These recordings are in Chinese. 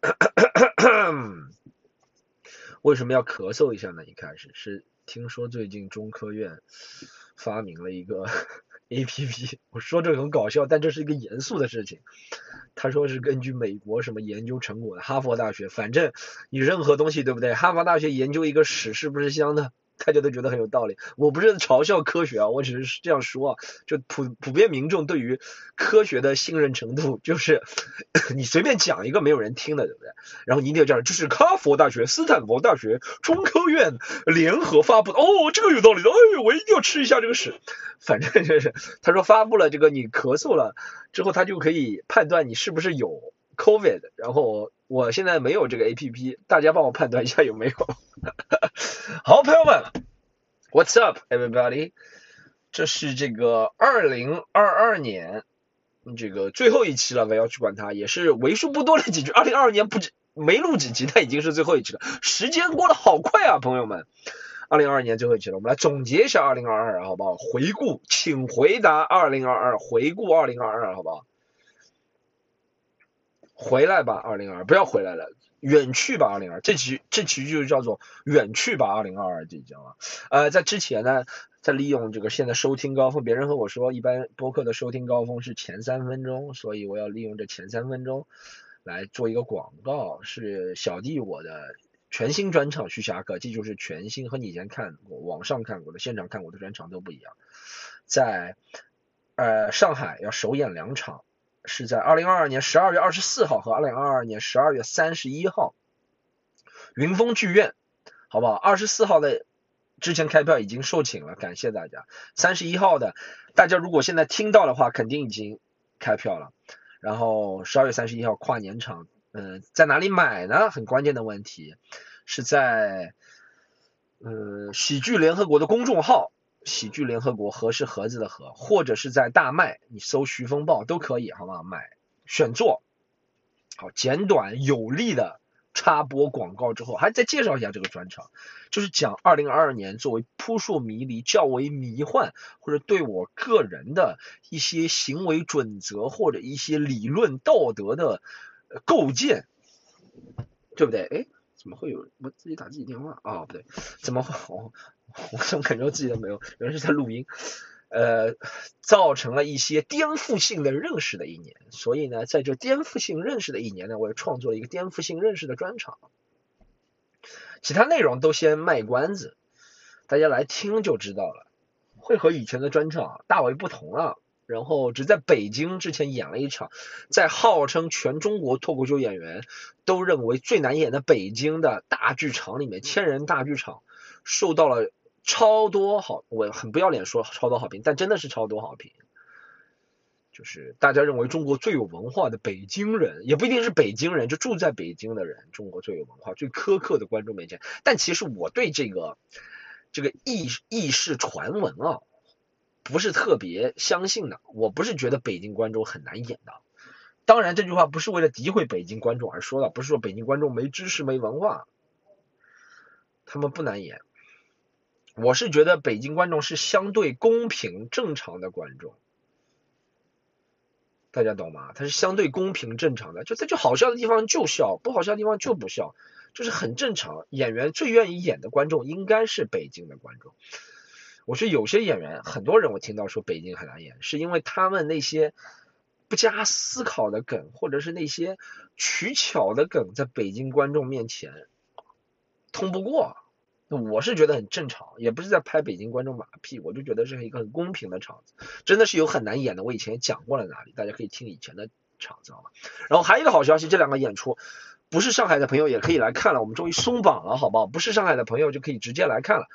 为什么要咳嗽一下呢？一开始是听说最近中科院发明了一个 A P P，我说这个很搞笑，但这是一个严肃的事情。他说是根据美国什么研究成果的，哈佛大学，反正你任何东西对不对？哈佛大学研究一个屎是不是香的？大家都觉得很有道理，我不是嘲笑科学啊，我只是这样说啊，就普普遍民众对于科学的信任程度，就是 你随便讲一个没有人听的，对不对？然后你一定要讲，这是哈佛大学、斯坦福大学、中科院联合发布的，哦，这个有道理的，哎，我一定要吃一下这个屎。反正就是他说发布了这个，你咳嗽了之后，他就可以判断你是不是有 COVID，然后。我现在没有这个 A P P，大家帮我判断一下有没有。好，朋友们，What's up, everybody？这是这个二零二二年这个最后一期了，我要去管它，也是为数不多的几句。二零二二年不止没录几集，它已经是最后一期了。时间过得好快啊，朋友们！二零二二年最后一期了，我们来总结一下二零二二，好不好？回顾，请回答二零二二，回顾二零二二，好不好？回来吧，二零二，不要回来了，远去吧，二零二。这期这期就叫做远去吧，二零二二这一讲啊。呃，在之前呢，在利用这个现在收听高峰，别人和我说，一般播客的收听高峰是前三分钟，所以我要利用这前三分钟来做一个广告，是小弟我的全新专场《徐霞客》，这就是全新和你以前看过、网上看过的、现场看过的专场都不一样，在呃上海要首演两场。是在二零二二年十二月二十四号和二零二二年十二月三十一号，云峰剧院，好不好？二十四号的之前开票已经售罄了，感谢大家。三十一号的，大家如果现在听到的话，肯定已经开票了。然后十二月三十一号跨年场，嗯，在哪里买呢？很关键的问题，是在嗯喜剧联合国的公众号。喜剧联合国盒是盒子的盒，或者是在大麦，你搜徐风暴都可以，好吗？买选座，好简短有力的插播广告之后，还再介绍一下这个专场，就是讲二零二二年作为扑朔迷离、较为迷幻，或者对我个人的一些行为准则或者一些理论道德的构建，对不对？哎，怎么会有我自己打自己电话啊？不对，怎么会？我怎么感觉自己都没有？原来是在录音，呃，造成了一些颠覆性的认识的一年。所以呢，在这颠覆性认识的一年呢，我也创作了一个颠覆性认识的专场。其他内容都先卖关子，大家来听就知道了。会和以前的专场大为不同了。然后只在北京之前演了一场，在号称全中国脱口秀演员都认为最难演的北京的大剧场里面，千人大剧场，受到了。超多好，我很不要脸说超多好评，但真的是超多好评。就是大家认为中国最有文化的北京人，也不一定是北京人，就住在北京的人，中国最有文化、最苛刻的观众面前。但其实我对这个这个轶轶事传闻啊，不是特别相信的。我不是觉得北京观众很难演的。当然，这句话不是为了诋毁北京观众而说的，不是说北京观众没知识、没文化，他们不难演。我是觉得北京观众是相对公平正常的观众，大家懂吗？他是相对公平正常的，就他就好笑的地方就笑，不好笑的地方就不笑，就是很正常。演员最愿意演的观众应该是北京的观众。我说有些演员，很多人我听到说北京很难演，是因为他们那些不加思考的梗，或者是那些取巧的梗，在北京观众面前通不过。我是觉得很正常，也不是在拍北京观众马屁，我就觉得是一个很公平的场子，真的是有很难演的。我以前讲过了哪里，大家可以听以前的场子好吗？然后还有一个好消息，这两个演出不是上海的朋友也可以来看了，我们终于松绑了，好不好？不是上海的朋友就可以直接来看了，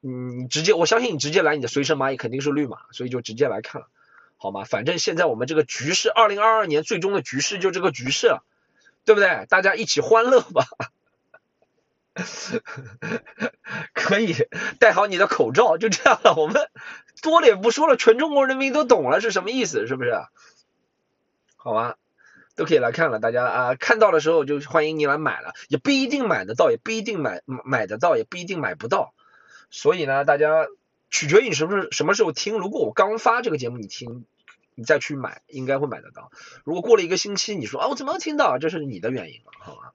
嗯，直接我相信你直接来，你的随身蚂蚁肯定是绿码，所以就直接来看了，好吗？反正现在我们这个局势，二零二二年最终的局势就这个局势了，对不对？大家一起欢乐吧。可以戴好你的口罩，就这样了。我们多了也不说了，全中国人民都懂了是什么意思，是不是？好吧，都可以来看了。大家啊，看到的时候就欢迎你来买了，也不一定买得到，也不一定买买得到，也不一定买不到。所以呢，大家取决于你什么时什么时候听。如果我刚发这个节目你听，你再去买，应该会买得到。如果过了一个星期，你说啊，我怎么能听到？这是你的原因了，好吧？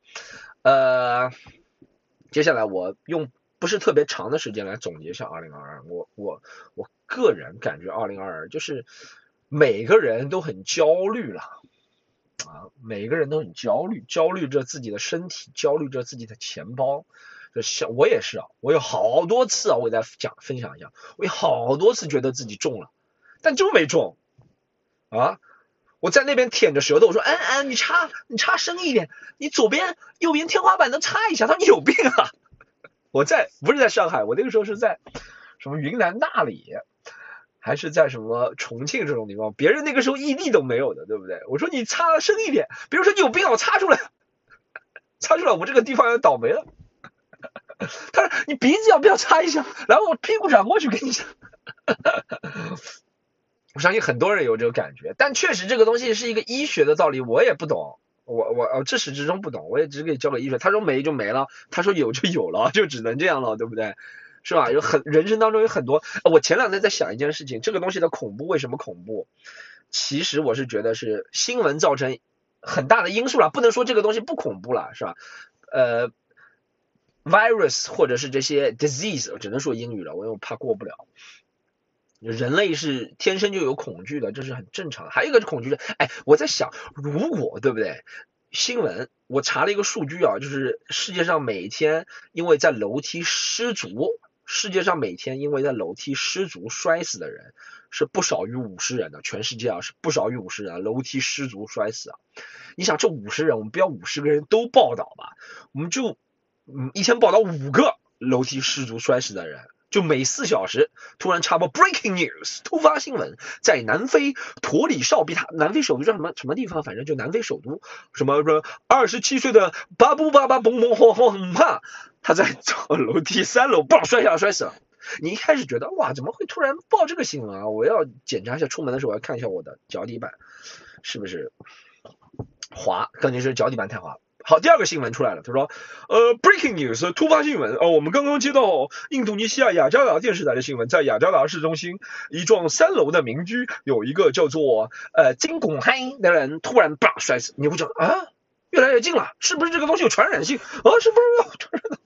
呃，接下来我用不是特别长的时间来总结一下二零二二。我我我个人感觉二零二二就是每个人都很焦虑了啊，每个人都很焦虑，焦虑着自己的身体，焦虑着自己的钱包。就像我也是啊，我有好多次啊，我给大家讲分享一下，我有好多次觉得自己中了，但就没中啊！我在那边舔着舌头，我说：“嗯嗯，你插你插深一点，你左边右边天花板能插一下。”他说：“你有病啊！”我在不是在上海，我那个时候是在什么云南大理，还是在什么重庆这种地方，别人那个时候异地都没有的，对不对？我说你插深一点，别人说你有病啊，我插出来，插出来，我这个地方要倒霉了。他说：“你鼻子要不要擦一下？然后我屁股转过去给你擦。”我相信很多人有这个感觉，但确实这个东西是一个医学的道理，我也不懂，我我呃至始至终不懂，我也只可以交给医学。他说没就没了，他说有就有了，就只能这样了，对不对？是吧？有很人生当中有很多，我前两天在想一件事情，这个东西的恐怖为什么恐怖？其实我是觉得是新闻造成很大的因素了，不能说这个东西不恐怖了，是吧？呃。virus 或者是这些 disease，我只能说英语了，我又怕过不了。人类是天生就有恐惧的，这是很正常的。还有一个是恐惧是，哎，我在想，如果对不对？新闻我查了一个数据啊，就是世界上每天因为在楼梯失足，世界上每天因为在楼梯失足摔死的人是不少于五十人的，全世界啊是不少于五十人，楼梯失足摔死啊。你想这五十人，我们不要五十个人都报道吧，我们就。嗯，一天报道五个楼梯失足摔死的人，就每四小时突然插播 breaking news 突发新闻，在南非陀里绍比塔，南非首都叫什么什么地方？反正就南非首都，什么说二十七岁的巴布巴巴嘣嘣轰轰哈，他在走楼梯三楼，嘣摔下来摔死了。你一开始觉得哇，怎么会突然报这个新闻啊？我要检查一下，出门的时候我要看一下我的脚底板是不是滑，肯定是脚底板太滑了。好，第二个新闻出来了。他说，呃，breaking news，突发新闻。呃，我们刚刚接到印度尼西亚雅加达电视台的新闻，在雅加达市中心一幢三楼的民居，有一个叫做呃金拱黑的人突然啪摔死。你会讲啊，越来越近了，是不是这个东西有传染性？啊，是不是有传染的？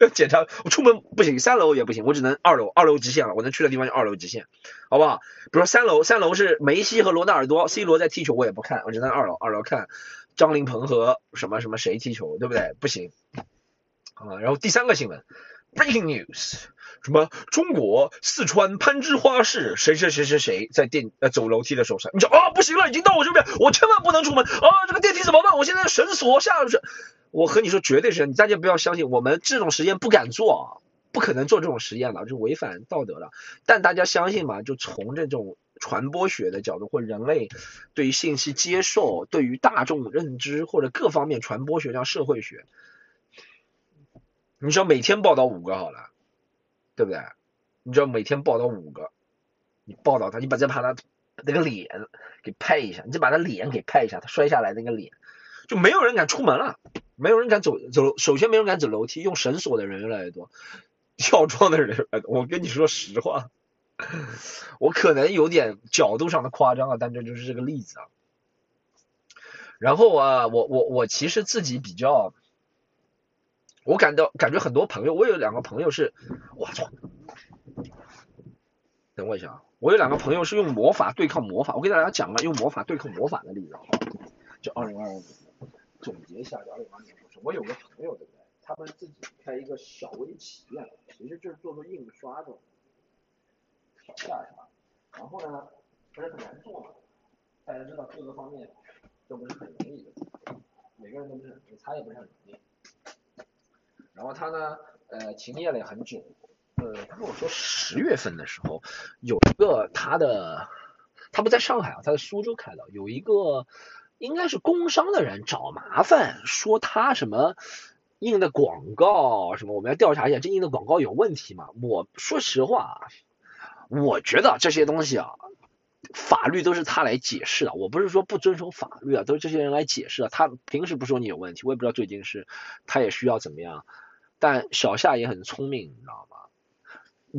检查，我出门不行，三楼也不行，我只能二楼，二楼极限了，我能去的地方就二楼极限，好不好？比如说三楼，三楼是梅西和罗纳尔多，C 罗在踢球，我也不看，我只能二楼，二楼看。张琳芃和什么什么谁踢球，对不对？不行啊。然后第三个新闻，breaking news，什么中国四川攀枝花市谁谁谁谁谁在电呃走楼梯的时候摔，你说啊不行了，已经到我这边，我千万不能出门啊！这个电梯怎么办？我现在绳索下不去。我和你说绝对是，你大家不要相信，我们这种实验不敢做，不可能做这种实验了，就违反道德了。但大家相信嘛？就从这种。传播学的角度，或人类对于信息接受、对于大众认知或者各方面传播学，像社会学，你知道每天报道五个好了，对不对？你知道每天报道五个，你报道他，你把再把他那个脸给拍一下，你再把他脸给拍一下，他摔下来那个脸，就没有人敢出门了，没有人敢走走，首先没人敢走楼梯，用绳索的人越来越多，跳窗的人，我跟你说实话。我可能有点角度上的夸张啊，但这就是这个例子啊。然后啊，我我我其实自己比较，我感到感觉很多朋友，我有两个朋友是，我操，等我一下啊，我有两个朋友是用魔法对抗魔法，我给大家讲个用魔法对抗魔法的例子啊。就二零二五总结一下，二零二二年我有个朋友对不对？他们自己开一个小微企业，其实就是做做印刷的。下是吧？然后呢，不是很难做嘛？大家知道各个方面都不是很容易的，每个人都不是很，他也不是很容易。然后他呢，呃，停业了很久。呃，他跟我说十月份的时候，有一个他的，他不在上海啊，他在苏州开的，有一个应该是工商的人找麻烦，说他什么印的广告什么，我们要调查一下这印的广告有问题吗？我说实话。我觉得这些东西啊，法律都是他来解释的。我不是说不遵守法律啊，都是这些人来解释的。他平时不说你有问题，我也不知道最近是他也需要怎么样。但小夏也很聪明，你知道吗？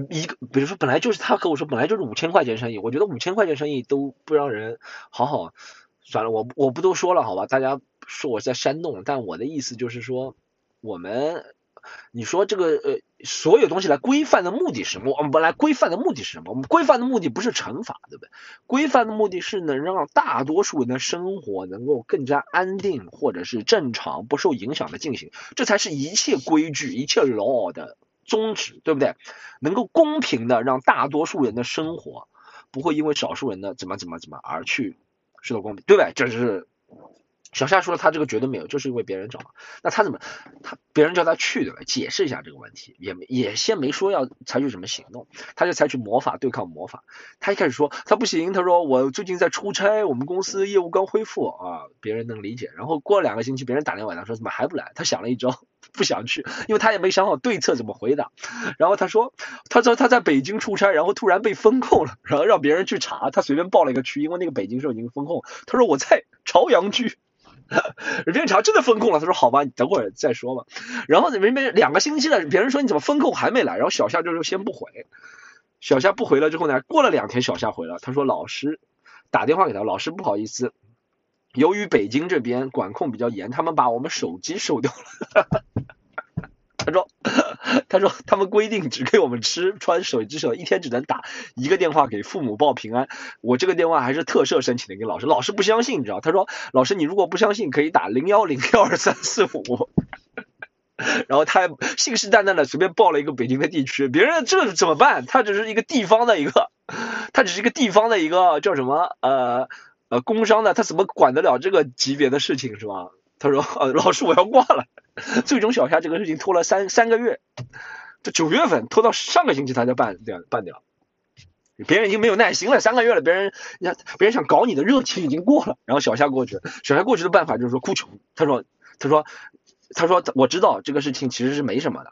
一个，比如说本来就是他和我说本来就是五千块钱生意，我觉得五千块钱生意都不让人好好，算了，我我不多说了，好吧，大家说我在煽动，但我的意思就是说，我们你说这个呃，所有东西来规范的目的是什么？我们来规范的目的是什么？我们规范的目的不是惩罚，对不对？规范的目的是能让大多数人的生活能够更加安定，或者是正常不受影响的进行，这才是一切规矩、一切 law 的。宗旨对不对？能够公平的让大多数人的生活不会因为少数人的怎么怎么怎么而去受到公平，对吧？这是小夏说了，他这个绝对没有，就是因为别人找。那他怎么他别人叫他去对吧？解释一下这个问题，也没也先没说要采取什么行动，他就采取魔法对抗魔法。他一开始说他不行，他说我最近在出差，我们公司业务刚恢复啊，别人能理解。然后过两个星期，别人打电话他说怎么还不来？他想了一招。不想去，因为他也没想好对策怎么回答。然后他说，他说他在北京出差，然后突然被封控了，然后让别人去查，他随便报了一个区，因为那个北京市已经封控。他说我在朝阳区，别 人查真的封控了。他说好吧，你等会儿再说吧。然后人别两个星期了，别人说你怎么封控还没来？然后小夏就说先不回。小夏不回了之后呢，过了两天小夏回了，他说老师打电话给他，老师不好意思。由于北京这边管控比较严，他们把我们手机收掉了。他说：“ 他说他们规定只给我们吃穿手机手，一天只能打一个电话给父母报平安。我这个电话还是特设申请的，给老师。老师不相信，你知道？他说：老师，你如果不相信，可以打零幺零幺二三四五。然后他还信誓旦旦的随便报了一个北京的地区，别人这怎么办？他只是一个地方的一个，他只是一个地方的一个叫什么呃。”呃，工商的他怎么管得了这个级别的事情是吧？他说，呃，老师我要挂了。最终小夏这个事情拖了三三个月，这九月份拖到上个星期他才办掉办掉。别人已经没有耐心了，三个月了，别人你看别人想搞你的热情已经过了。然后小夏过去，小夏过去的办法就是说哭穷。他说，他说，他说我知道这个事情其实是没什么的。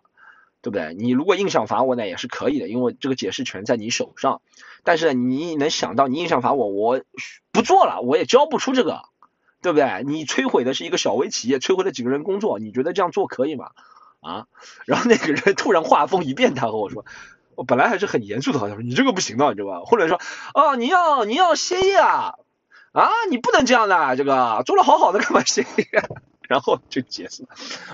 对不对？你如果硬想罚我呢，也是可以的，因为这个解释权在你手上。但是你能想到，你硬想罚我，我不做了，我也交不出这个，对不对？你摧毁的是一个小微企业，摧毁了几个人工作，你觉得这样做可以吗？啊？然后那个人突然话锋一变，他和我说，我本来还是很严肃的，好像说你这个不行的，你知道吧？或者说，哦，你要你要歇业啊？啊，你不能这样的，这个做的好好的，干嘛歇业？然后就结束了。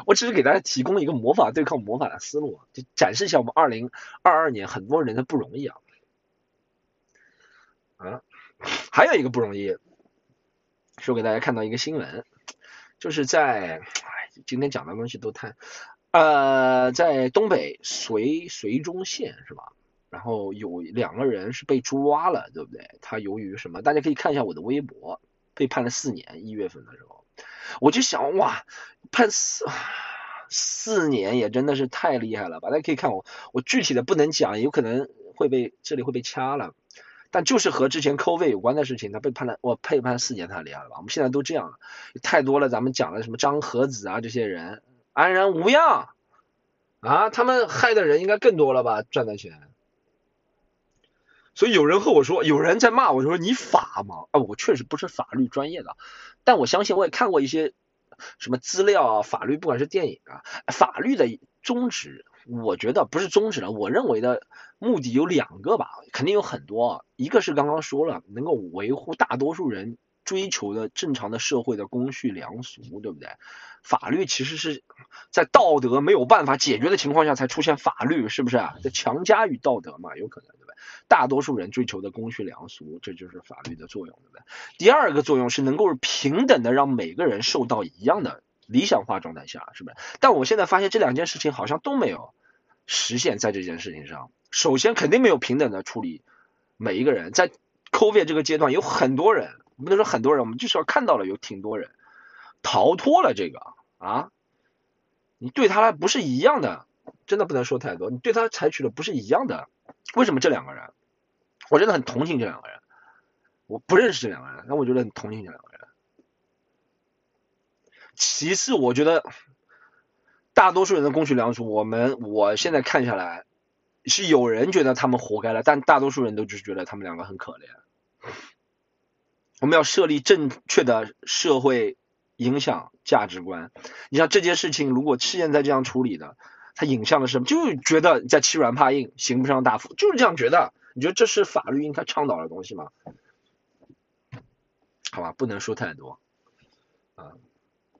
我只是给大家提供一个魔法对抗魔法的思路，就展示一下我们二零二二年很多人的不容易啊。啊，还有一个不容易，是我给大家看到一个新闻，就是在哎，今天讲的东西都太呃，在东北绥绥中县是吧？然后有两个人是被抓了，对不对？他由于什么？大家可以看一下我的微博，被判了四年，一月份的时候。我就想哇，判四四年也真的是太厉害了吧！大家可以看我，我具体的不能讲，有可能会被这里会被掐了。但就是和之前扣费有关的事情，他被判了，我被判四年太厉害了吧？我们现在都这样了，太多了。咱们讲的什么张和子啊这些人安然无恙啊，他们害的人应该更多了吧？赚的钱。所以有人和我说，有人在骂我就说你法吗？啊，我确实不是法律专业的，但我相信我也看过一些什么资料啊，法律不管是电影啊，法律的宗旨，我觉得不是宗旨了，我认为的目的有两个吧，肯定有很多，一个是刚刚说了，能够维护大多数人追求的正常的社会的公序良俗，对不对？法律其实是在道德没有办法解决的情况下才出现法律，是不是？这强加于道德嘛，有可能。大多数人追求的公序良俗，这就是法律的作用，对不对？第二个作用是能够平等的让每个人受到一样的理想化状态下，是不是？但我现在发现这两件事情好像都没有实现，在这件事情上，首先肯定没有平等的处理每一个人，在 COVID 这个阶段，有很多人，不能说很多人，我们至少看到了有挺多人逃脱了这个啊，你对他来不是一样的，真的不能说太多，你对他采取的不是一样的。为什么这两个人？我真的很同情这两个人。我不认识这两个人，但我觉得很同情这两个人。其次，我觉得大多数人的公序良俗，我们我现在看下来，是有人觉得他们活该了，但大多数人都只是觉得他们两个很可怜。我们要设立正确的社会影响价值观。你像这件事情，如果现在这样处理的。他影像的什么？就觉得在欺软怕硬，刑不上大夫，就是这样觉得。你觉得这是法律应该倡导的东西吗？好吧，不能说太多啊，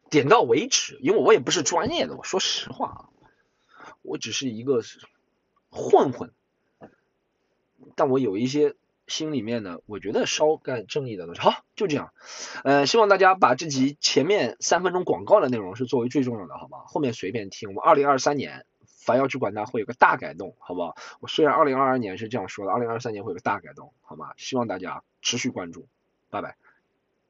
点到为止。因为我也不是专业的，我说实话啊，我只是一个混混，但我有一些心里面呢，我觉得稍干正义的东西。好，就这样。呃，希望大家把这集前面三分钟广告的内容是作为最重要的，好吧？后面随便听。我们二零二三年。凡要去管它会有个大改动，好不好？我虽然二零二二年是这样说的，二零二三年会有个大改动，好吗？希望大家持续关注，拜拜。